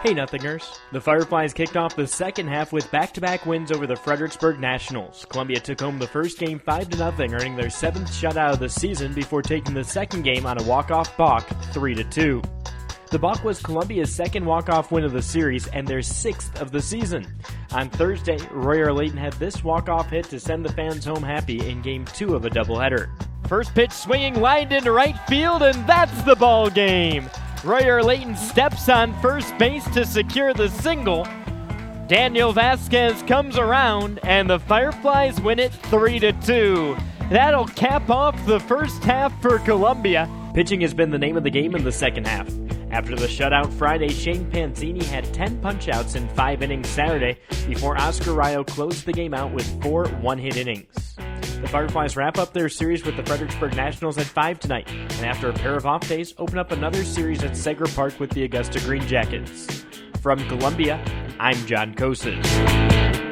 Hey Nothingers. The Fireflies kicked off the second half with back-to-back wins over the Fredericksburg Nationals. Columbia took home the first game 5 to nothing, earning their seventh shutout of the season before taking the second game on a walk-off balk 3 to 2. The balk was Columbia's second walk-off win of the series and their sixth of the season. On Thursday, Royer Layton had this walk-off hit to send the fans home happy in game two of a doubleheader. First pitch swinging lined into right field, and that's the ball game. Royer Layton steps on first base to secure the single. Daniel Vazquez comes around, and the Fireflies win it 3 to 2. That'll cap off the first half for Columbia. Pitching has been the name of the game in the second half. After the shutout Friday, Shane Panzini had 10 punchouts in five innings Saturday before Oscar Rayo closed the game out with four one hit innings. The Fireflies wrap up their series with the Fredericksburg Nationals at 5 tonight, and after a pair of off days, open up another series at Segra Park with the Augusta Green Jackets. From Columbia, I'm John Kocsis.